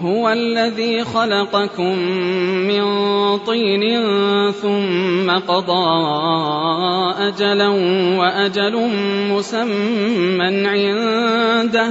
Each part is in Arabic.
هو الذي خلقكم من طين ثم قضى أجلا وأجل مسمى عنده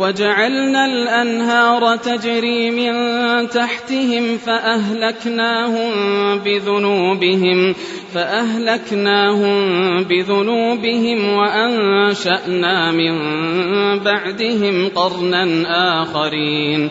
وجعلنا الأنهار تجري من تحتهم فأهلكناهم بذنوبهم فأهلكناهم بذنوبهم وأنشأنا من بعدهم قرنا آخرين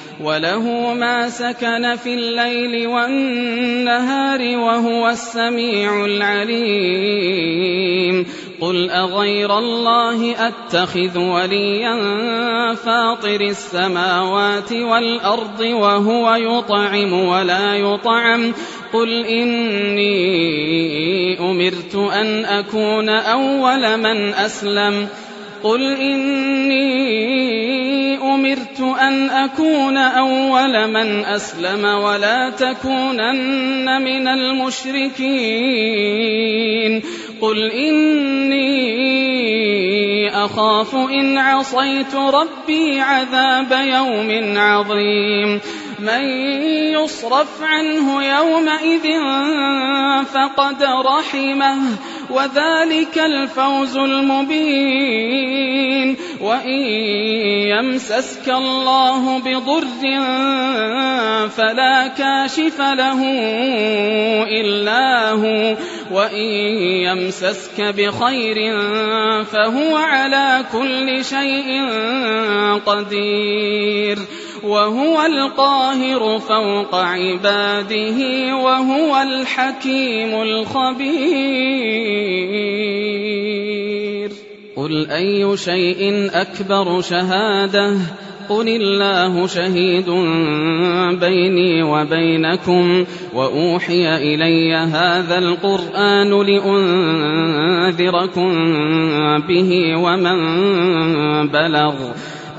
وله ما سكن في الليل والنهار وهو السميع العليم. قل أغير الله أتخذ وليا فاطر السماوات والأرض وهو يطعم ولا يطعم. قل إني أمرت أن أكون أول من أسلم. قل إني أمرت أن أكون أول من أسلم ولا تكونن من المشركين. قل إني أخاف إن عصيت ربي عذاب يوم عظيم. من يصرف عنه يومئذ فقد رحمه وذلك الفوز المبين. وإن يمسسك الله بضر فلا كاشف له إلا هو. وإن يمسسك بخير فهو على كل شيء قدير. وهو القاهر فوق عباده وهو الحكيم الخبير. قل أي شيء أكبر شهادة؟ قل الله شهيد بيني وبينكم وأوحي إلي هذا القرآن لأنذركم به ومن بلغ.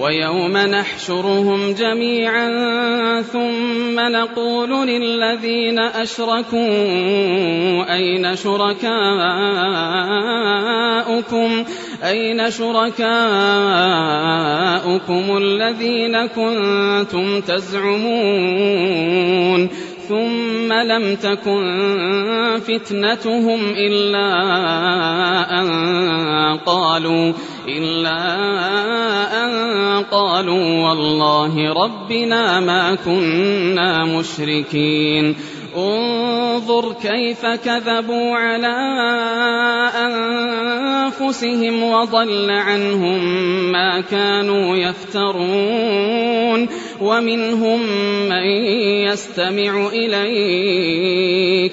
ويوم نحشرهم جميعا ثم نقول للذين أشركوا أين شركاؤكم؟ أين شركاؤكم الذين كنتم تزعمون؟ ثم لم تكن فتنتهم إلا أن قالوا إلا أن قالوا والله ربنا ما كنا مشركين. انظر كيف كذبوا على أنفسهم وضل عنهم ما كانوا يفترون ومنهم من يستمع إليك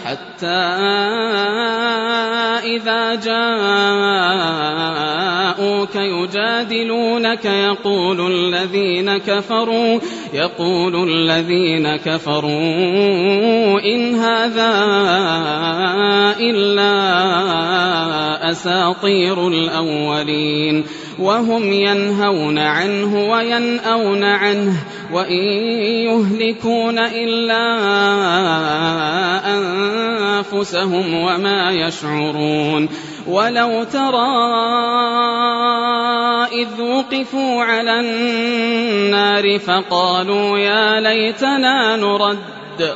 حتى إذا جاءوك يجادلونك يقول الذين كفروا يقول الذين كفروا إن هذا إلا أساطير الأولين. وهم ينهون عنه وينأون عنه وإن يهلكون إلا أنفسهم وما يشعرون ولو ترى إذ وقفوا على النار فقالوا يا ليتنا نرد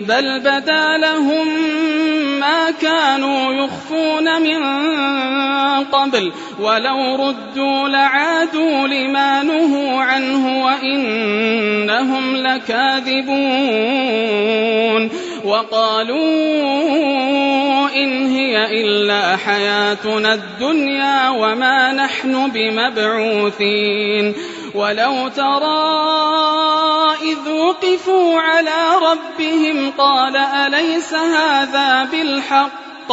بل بدا لهم ما كانوا يخفون من قبل ولو ردوا لعادوا لما نهوا عنه وإنهم لكاذبون وقالوا إن هي إلا حياتنا الدنيا وما نحن بمبعوثين ولو ترى إذ وقفوا على ربهم قال أليس هذا بالحق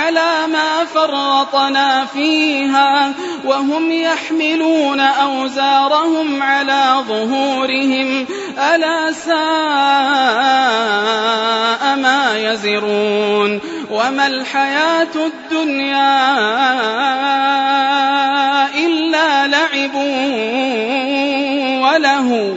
على ما فرطنا فيها وهم يحملون أوزارهم على ظهورهم ألا ساء ما يزرون وما الحياة الدنيا إلا لعب وله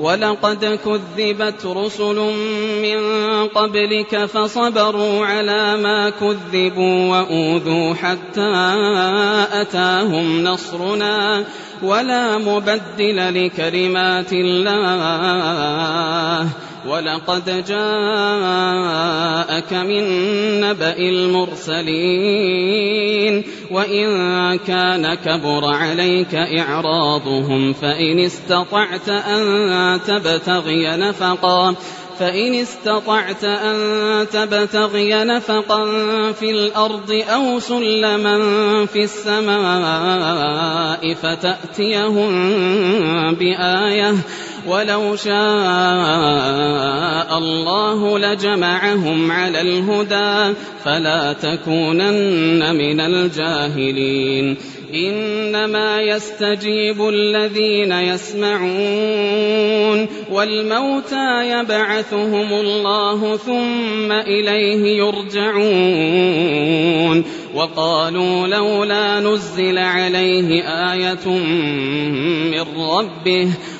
ولقد كذبت رسل من قبلك فصبروا على ما كذبوا وأوذوا حتى أتاهم نصرنا ولا مبدل لكلمات الله. ولقد جاءك من نبأ المرسلين. وإن كان كبر عليك إعراضهم فإن استطعت أن تبتغي نفقا. فإن استطعت أن تبتغي نفقا في الأرض أو سلما في السماء فتأتيهم بآية ولو شاء الله لجمعهم على الهدى فلا تكونن من الجاهلين. إنما يستجيب الذين يسمعون والموتى يبعثهم الله ثم إليه يرجعون. وقالوا لولا نزل عليه آية من ربه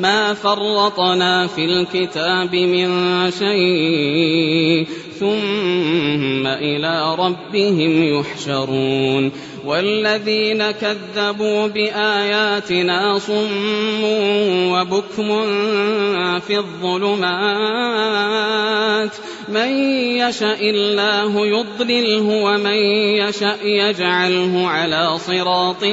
ما فرطنا في الكتاب من شيء ثم إلى ربهم يحشرون. والذين كذبوا بآياتنا صم وبكم في الظلمات من يشاء الله يضلله ومن يشاء يجعله على صراط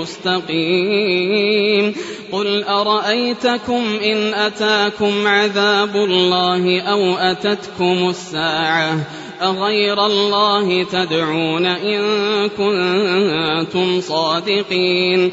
مستقيم قل أرأيتكم إن أتاكم عذاب الله أو أتتكم الساعة أغير الله تدعون إن كنتم صادقين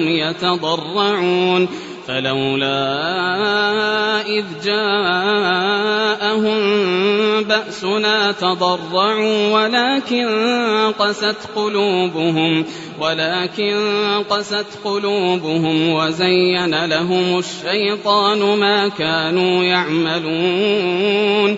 يتضرعون فلولا إذ جاءهم بأسنا تضرعوا ولكن قست قلوبهم ولكن قست قلوبهم وزين لهم الشيطان ما كانوا يعملون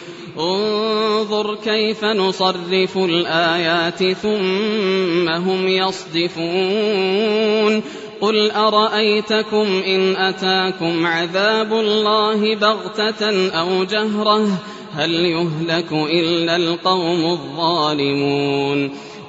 انظر كيف نصرف الآيات ثم هم يصدفون قل أرأيتكم إن أتاكم عذاب الله بغتة أو جهرة هل يهلك إلا القوم الظالمون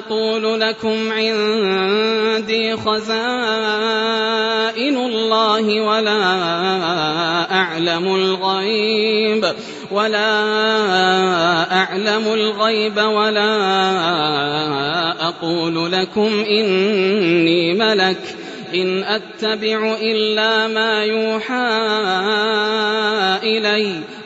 أقول لكم عندي خزائن الله ولا أعلم الغيب ولا أعلم الغيب ولا أقول لكم إني ملك إن أتبع إلا ما يوحى إليّ.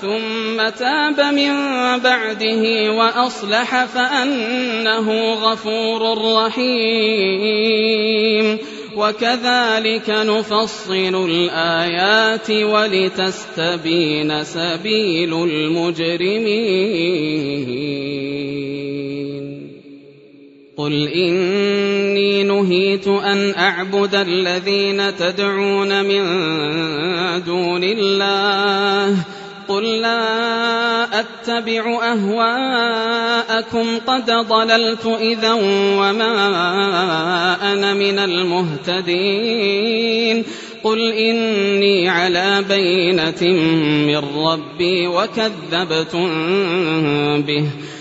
ثم تاب من بعده وأصلح فأنه غفور رحيم. وكذلك نفصل الآيات ولتستبين سبيل المجرمين. قل إني نهيت أن أعبد الذين تدعون من دون الله قل لا أتبع أهواءكم قد ضللت إذا وما أنا من المهتدين قل إني على بينة من ربي وكذبتم به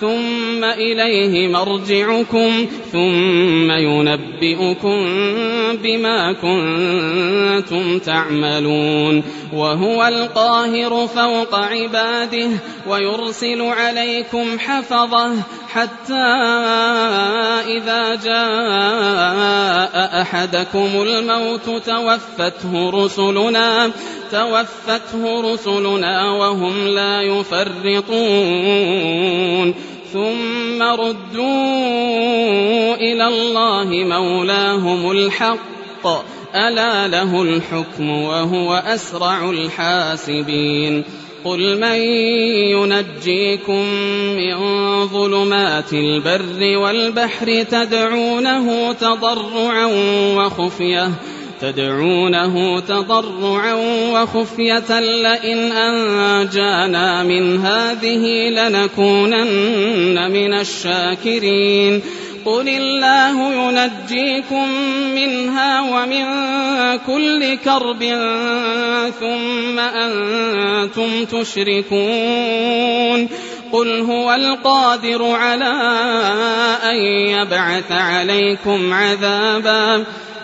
ثم إليه مرجعكم ثم ينبئكم بما كنتم تعملون وهو القاهر فوق عباده ويرسل عليكم حفظه حتى إذا جاء أحدكم الموت توفته رسلنا توفته رسلنا وهم لا يفرطون ثم ردوا إلى الله مولاهم الحق. ألا له الحكم وهو أسرع الحاسبين. قل من ينجيكم من ظلمات البر والبحر تدعونه تضرعا وخفية تدعونه تضرعا وخفية لئن أنجانا من هذه لنكونن من الشاكرين. قل الله ينجيكم منها ومن كل كرب ثم أنتم تشركون. قل هو القادر على أن يبعث عليكم عذابا.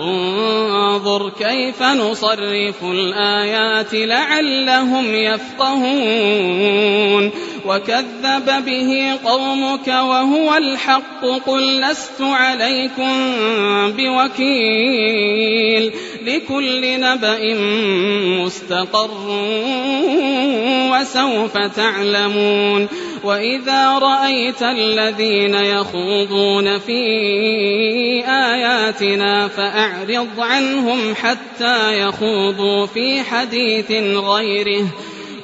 انظر كيف نصرف الآيات لعلهم يفقهون. وكذب به قومك وهو الحق قل لست عليكم بوكيل. لكل نبأ مستقر وسوف تعلمون. وإذا رأيت الذين يخوضون في آياتنا فأعرض عنهم حتى يخوضوا في حديث غيره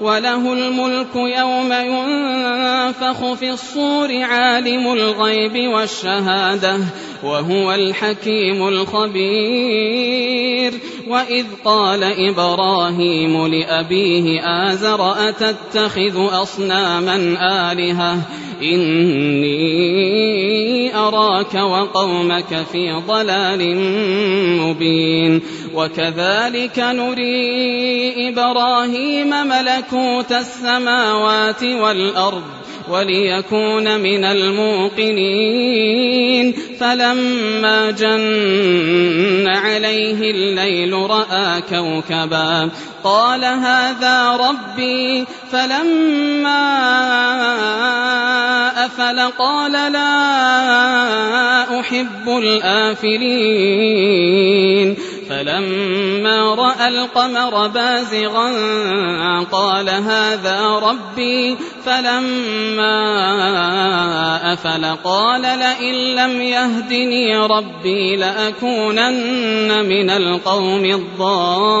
وله الملك يوم ينفخ في الصور عالم الغيب والشهادة وهو الحكيم الخبير. وإذ قال إبراهيم لأبيه آزر أتتخذ أصناما آلهة؟ إني أراك وقومك في ضلال مبين. وكذلك نري إبراهيم ملكوت السماوات والأرض وليكون من الموقنين. فلما جن عليه الليل رأى كوكبا قال هذا ربي. فلما أفل قال لا أحب الآفلين. فلما رأى القمر بازغا قال هذا ربي فلما أفل قال لئن لم يهدني ربي لأكونن من القوم الضالين.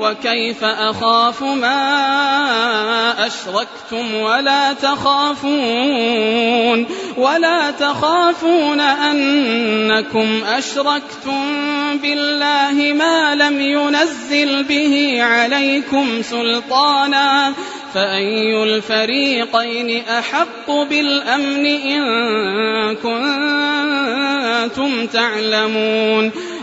وكيف أخاف ما أشركتم ولا تخافون ولا تخافون أنكم أشركتم بالله ما لم ينزل به عليكم سلطانا فأي الفريقين أحق بالأمن إن كنتم تعلمون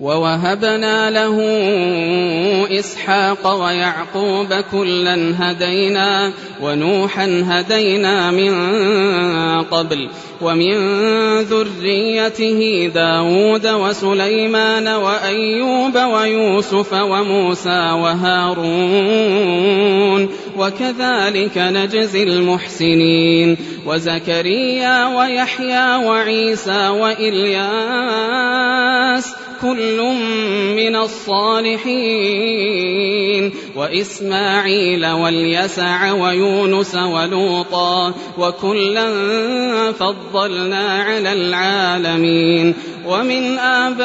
ووهبنا له إسحاق ويعقوب كلا هدينا ونوحا هدينا من قبل ومن ذريته داود وسليمان وأيوب ويوسف وموسى وهارون وكذلك نجزي المحسنين وزكريا ويحيى وعيسى وإلياس كل من الصالحين وإسماعيل واليسع ويونس ولوطا وكلا فضلنا على العالمين ومن آبائهم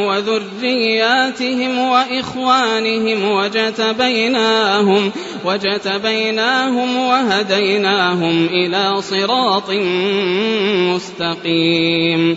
وذرياتهم وإخوانهم وجتبيناهم وجتبيناهم وهديناهم إلى صراط مستقيم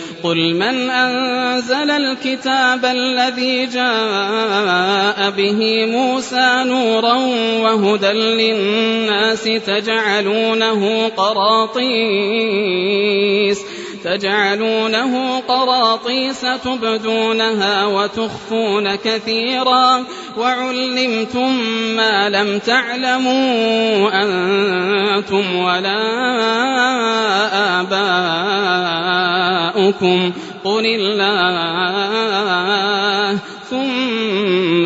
قل من أنزل الكتاب الذي جاء به موسى نورا وهدى للناس تجعلونه قراطيس تجعلونه قراطيس تبدونها وتخفون كثيرا وعلمتم ما لم تعلموا أنتم ولا آباؤكم قل الله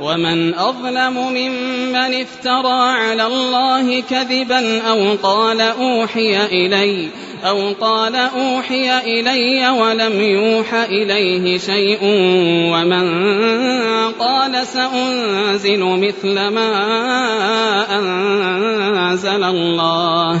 ومن أظلم ممن افترى على الله كذبا أو قال أوحي إلي أو قال أوحي إلي ولم يوح إليه شيء ومن قال سأنزل مثل ما أنزل الله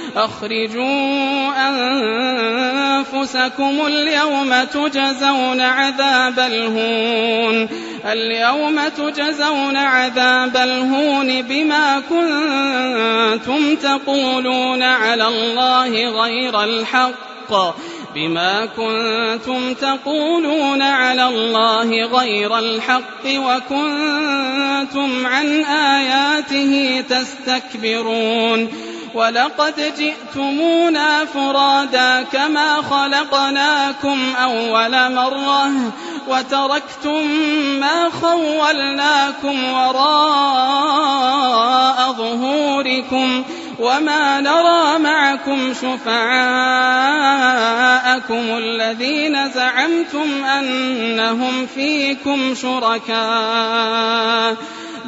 أخرجوا أنفسكم اليوم تجزون عذاب الهون اليوم تجزون عذاب الهون بما كنتم تقولون على الله غير الحق بما كنتم تقولون على الله غير الحق وكنتم عن آياته تستكبرون ولقد جئتمونا فرادا كما خلقناكم أول مرة وتركتم ما خولناكم وراء ظهوركم وما نرى معكم شفعاءكم الذين زعمتم أنهم فيكم شركاء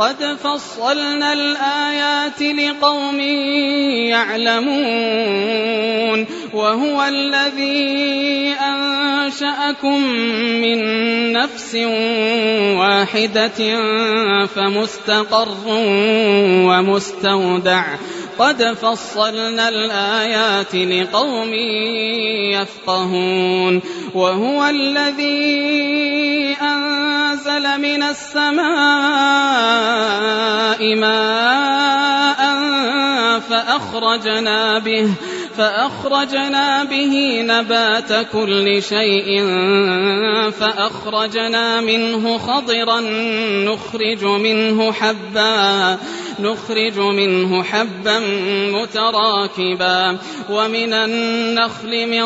قد فصلنا الآيات لقوم يعلمون وهو الذي أنشأكم من نفس واحدة فمستقر ومستودع قد فصلنا الآيات لقوم يفقهون وهو الذي أنزل من السماء ماء فأخرجنا به فأخرجنا به نبات كل شيء فأخرجنا منه خضرا نخرج منه حبا نخرج منه حبا متراكبا ومن النخل من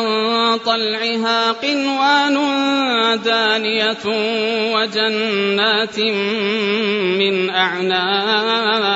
طلعها قنوان دانية وجنات من أعناب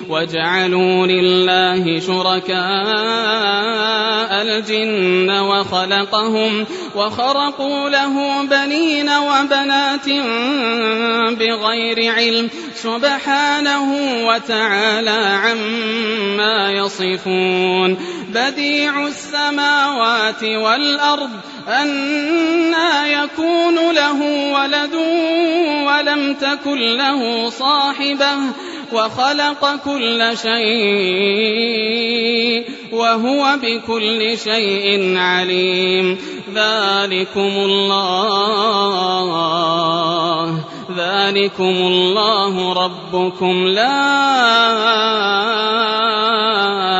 وجعلوا لله شركاء الجن وخلقهم وخرقوا له بنين وبنات بغير علم سبحانه وتعالى عما يصفون بديع السماوات والأرض أنا يكون له ولد ولم تكن له صاحبة وخلق كل شيء وهو بكل شيء عليم. ذلكم الله. ذلكم الله ربكم. لا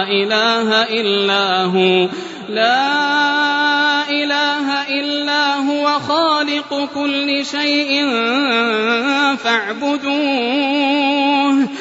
إله إلا هو. لا إله إلا هو. خالق كل شيء فاعبدوه.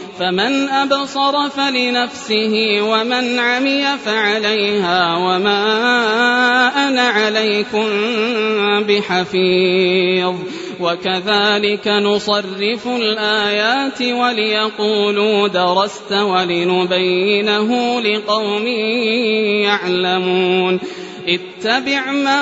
فمن أبصر فلنفسه ومن عمي فعليها وما أنا عليكم بحفيظ. وكذلك نصرف الآيات وليقولوا درست ولنبينه لقوم يعلمون. اتبع ما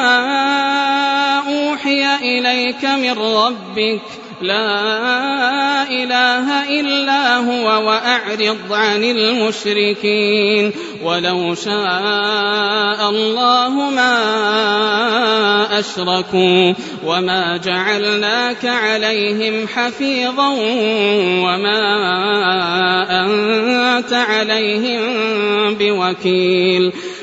أوحي إليك من ربك لا إله إلا هو وأعرض عن المشركين ولو شاء الله ما أشركوا وما جعلناك عليهم حفيظا وما أنت عليهم بوكيل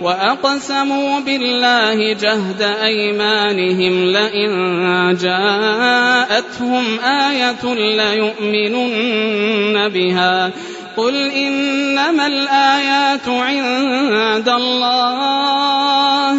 وأقسموا بالله جهد أيمانهم لئن جاءتهم آية ليؤمنن بها قل إنما الآيات عند الله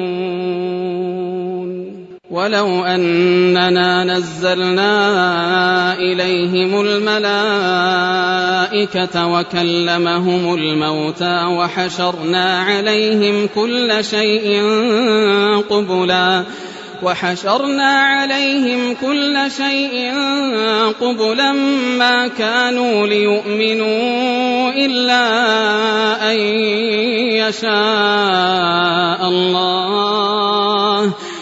ولو أننا نزلنا إليهم الملائكة وكلمهم الموتى وحشرنا عليهم كل شيء قبلا وحشرنا عليهم كل شيء قبلا ما كانوا ليؤمنوا إلا أن يشاء الله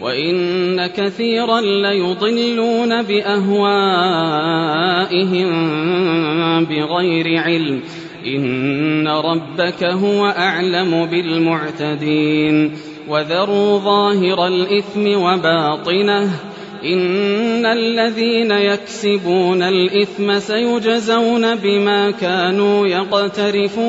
وإن كثيرا ليضلون بأهوائهم بغير علم. إن ربك هو أعلم بالمعتدين. وذروا ظاهر الإثم وباطنه. إن الذين يكسبون الإثم سيجزون بما كانوا يقترفون.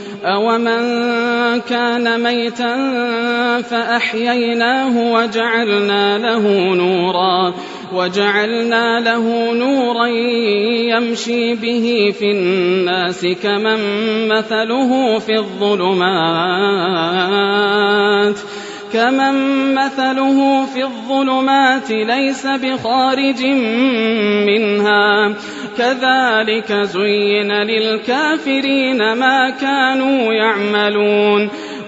أومن كان ميتا فأحييناه وجعلنا له نورا وجعلنا له نورا يمشي به في الناس كمن مثله في الظلمات كمن مثله في الظلمات ليس بخارج منها. كذلك زين للكافرين ما كانوا يعملون.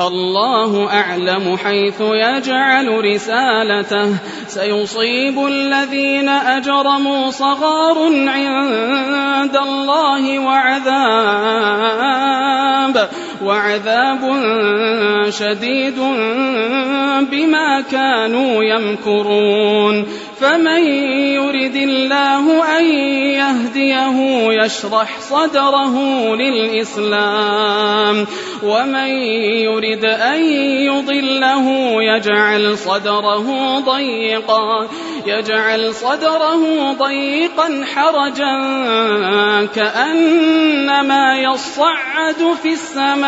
الله أعلم حيث يجعل رسالته. سيصيب الذين أجرموا صغار عند الله وعذاب. وعذاب شديد بما كانوا يمكرون. فمن يرد الله أن يهديه يشرح صدره للإسلام. ومن يرد أن يضله يجعل صدره ضيقا يجعل صدره ضيقا حرجا كأنما يصعد في السماء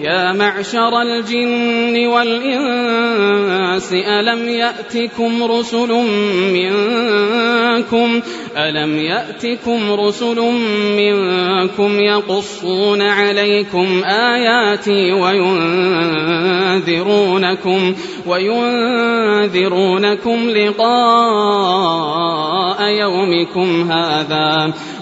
يا معشر الجن والإنس ألم يأتكم رسل منكم؟ ألم يأتكم رسل منكم يقصون عليكم آياتي وينذرونكم وينذرونكم لقاء يومكم هذا؟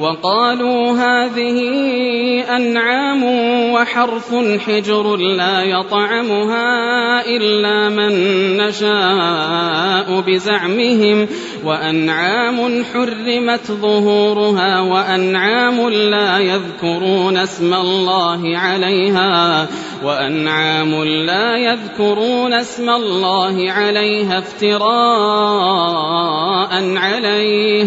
وقالوا هذه أنعام وحرث حجر لا يطعمها إلا من نشاء بزعمهم وأنعام حرمت ظهورها وأنعام لا يذكرون اسم الله عليها وأنعام لا يذكرون اسم الله عليها افتراء عليه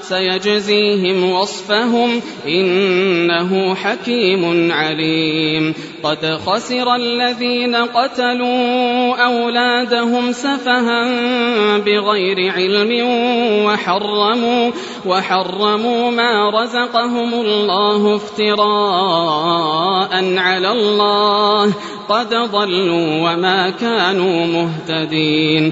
سيجزيهم وصفهم إنه حكيم عليم. قد خسر الذين قتلوا أولادهم سفها بغير علم وحرموا وحرموا ما رزقهم الله افتراء على الله. قد ضلوا وما كانوا مهتدين.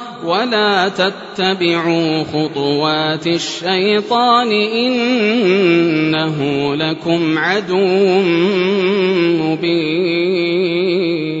ولا تتبعوا خطوات الشيطان إنه لكم عدو مبين.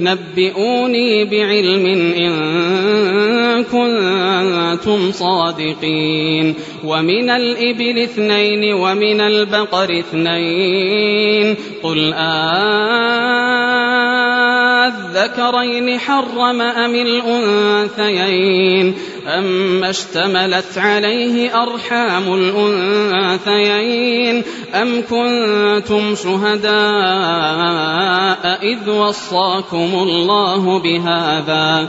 نبئوني بعلم إن كنتم صادقين. ومن الإبل اثنين ومن البقر اثنين. قل أذكرين حرم أم الأنثيين؟ أما اشتملت عليه أرحام الأنثيين؟ أم كنتم شهداء إذ وصاكم الله بهذا؟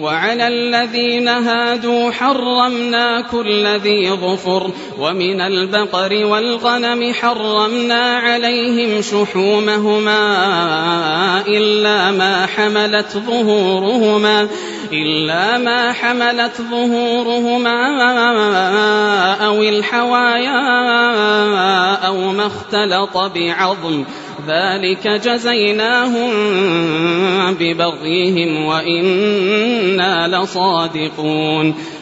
وعلى الذين هادوا حرمنا كل ذي ظفر ومن البقر والغنم حرمنا عليهم شحومهما إلا ما حملت ظهورهما إلا ما حملت ظهورهما أو الحوايا أو ما اختلط بعظم ذلك جزيناهم ببغيهم وإنا لصادقون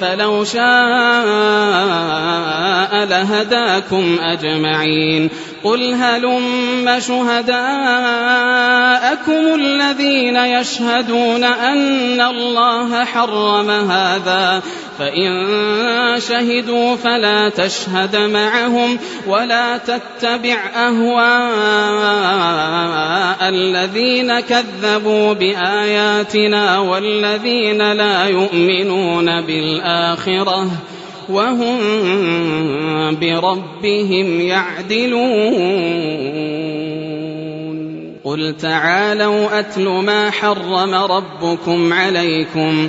فلو شاء لهداكم أجمعين قل هلم شهداءكم الذين يشهدون أن الله حرم هذا فإن شهدوا فلا تشهد معهم ولا تتبع أهواء الذين كذبوا بآياتنا والذين لا يؤمنون بالآخرة وهم بربهم يعدلون. قل تعالوا أتل ما حرم ربكم عليكم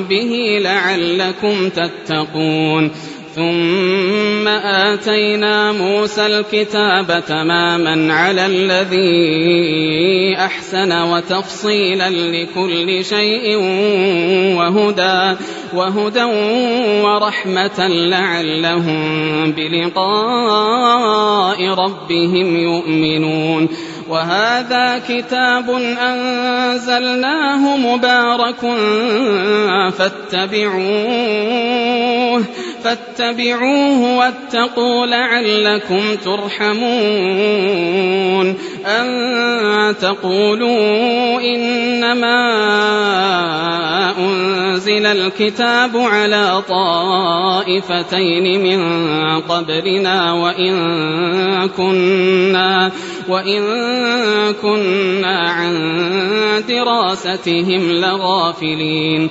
به لعلكم تتقون. ثم آتينا موسى الكتاب تماما على الذي أحسن وتفصيلا لكل شيء وهدى وهدى ورحمة لعلهم بلقاء ربهم يؤمنون. وهذا كتاب أنزلناه مبارك فاتبعوه. فاتبعوه واتقوا لعلكم ترحمون أن تقولوا إنما أنزل الكتاب على طائفتين من قبلنا وإن كنا وإن كنا عن دراستهم لغافلين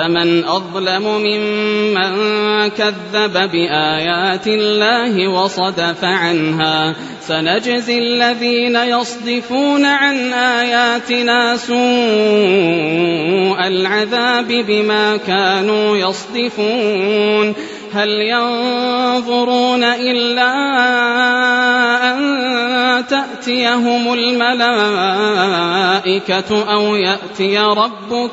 فمن أظلم ممن كذب بآيات الله وصدف عنها سنجزي الذين يصدفون عن آياتنا سوء العذاب بما كانوا يصدفون هل ينظرون إلا أن تأتيهم الملائكة أو يأتي ربك